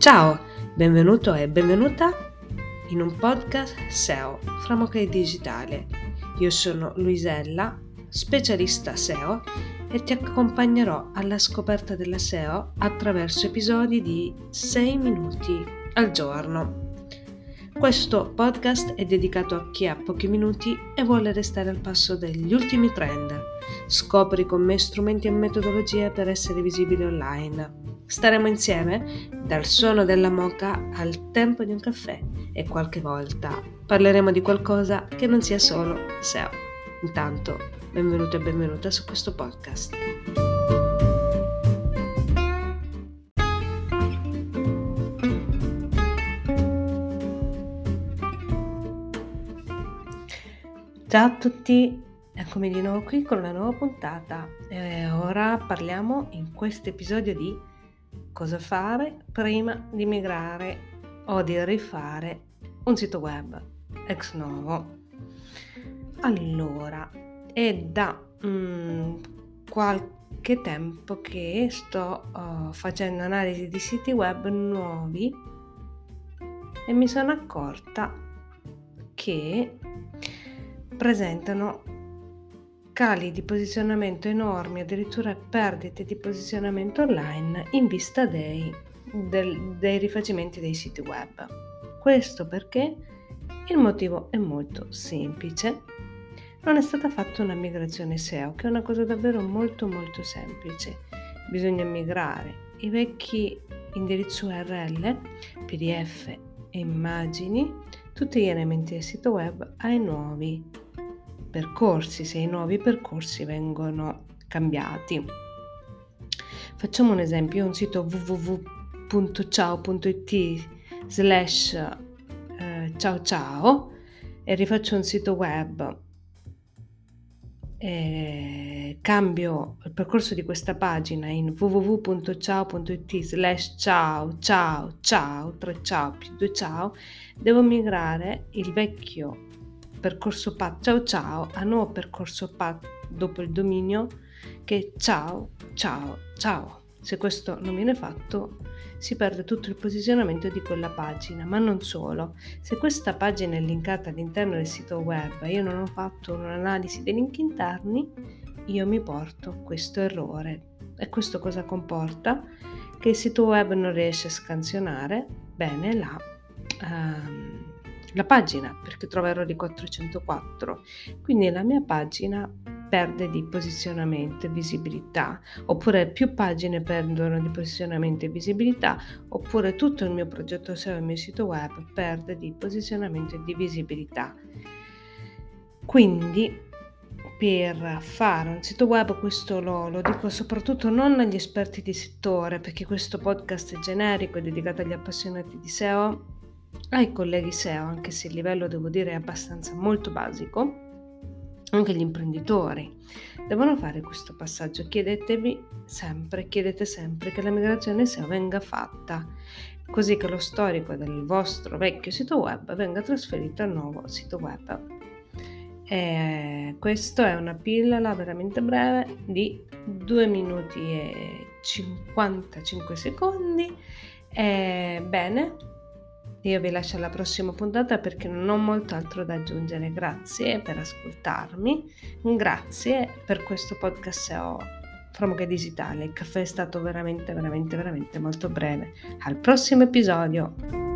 Ciao, benvenuto e benvenuta in un podcast SEO Framoche Digitale. Io sono Luisella, specialista SEO e ti accompagnerò alla scoperta della SEO attraverso episodi di 6 minuti al giorno. Questo podcast è dedicato a chi ha pochi minuti e vuole restare al passo degli ultimi trend. Scopri con me strumenti e metodologie per essere visibile online. Staremo insieme dal suono della moca al tempo di un caffè e qualche volta parleremo di qualcosa che non sia solo SEO. Intanto, benvenuto e benvenuta su questo podcast. Ciao a tutti, eccomi di nuovo qui con una nuova puntata e ora parliamo in questo episodio di cosa fare prima di migrare o di rifare un sito web ex novo. Allora, è da mm, qualche tempo che sto uh, facendo analisi di siti web nuovi e mi sono accorta che presentano cali di posizionamento enormi, addirittura perdite di posizionamento online in vista dei, del, dei rifacimenti dei siti web. Questo perché il motivo è molto semplice. Non è stata fatta una migrazione SEO, che è una cosa davvero molto molto semplice. Bisogna migrare i vecchi indirizzi URL, PDF e immagini, tutti gli elementi del sito web ai nuovi percorsi, se i nuovi percorsi vengono cambiati. Facciamo un esempio, un sito www.ciao.it slash eh, ciao ciao e rifaccio un sito web eh, cambio il percorso di questa pagina in www.ciao.it slash ciao ciao ciao 3 ciao più 2 ciao devo migrare il vecchio percorso path ciao ciao a nuovo percorso path dopo il dominio che ciao ciao ciao. Se questo non viene fatto si perde tutto il posizionamento di quella pagina, ma non solo. Se questa pagina è linkata all'interno del sito web e io non ho fatto un'analisi dei link interni, io mi porto questo errore. E questo cosa comporta? Che il sito web non riesce a scansionare bene la... Um, la pagina perché trovo errori 404 quindi la mia pagina perde di posizionamento e visibilità oppure più pagine perdono di posizionamento e visibilità oppure tutto il mio progetto SEO e il mio sito web perde di posizionamento e di visibilità. Quindi per fare un sito web, questo lo, lo, dico soprattutto non agli esperti di settore, perché questo podcast è generico, è dedicato agli appassionati di SEO, ai colleghi SEO, anche se il livello devo dire è abbastanza molto basico, anche gli imprenditori devono fare questo passaggio. Chiedetevi sempre, chiedete sempre che la migrazione SEO venga fatta, così che lo storico del vostro vecchio sito web venga trasferito al nuovo sito web. E questo è una pillola veramente breve di 2 minuti e 55 secondi. E bene, io vi lascio alla prossima puntata perché non ho molto altro da aggiungere. Grazie per ascoltarmi, grazie per questo podcast SEO Framoche Digitale. Il caffè è stato veramente, veramente, veramente molto breve. Al prossimo episodio!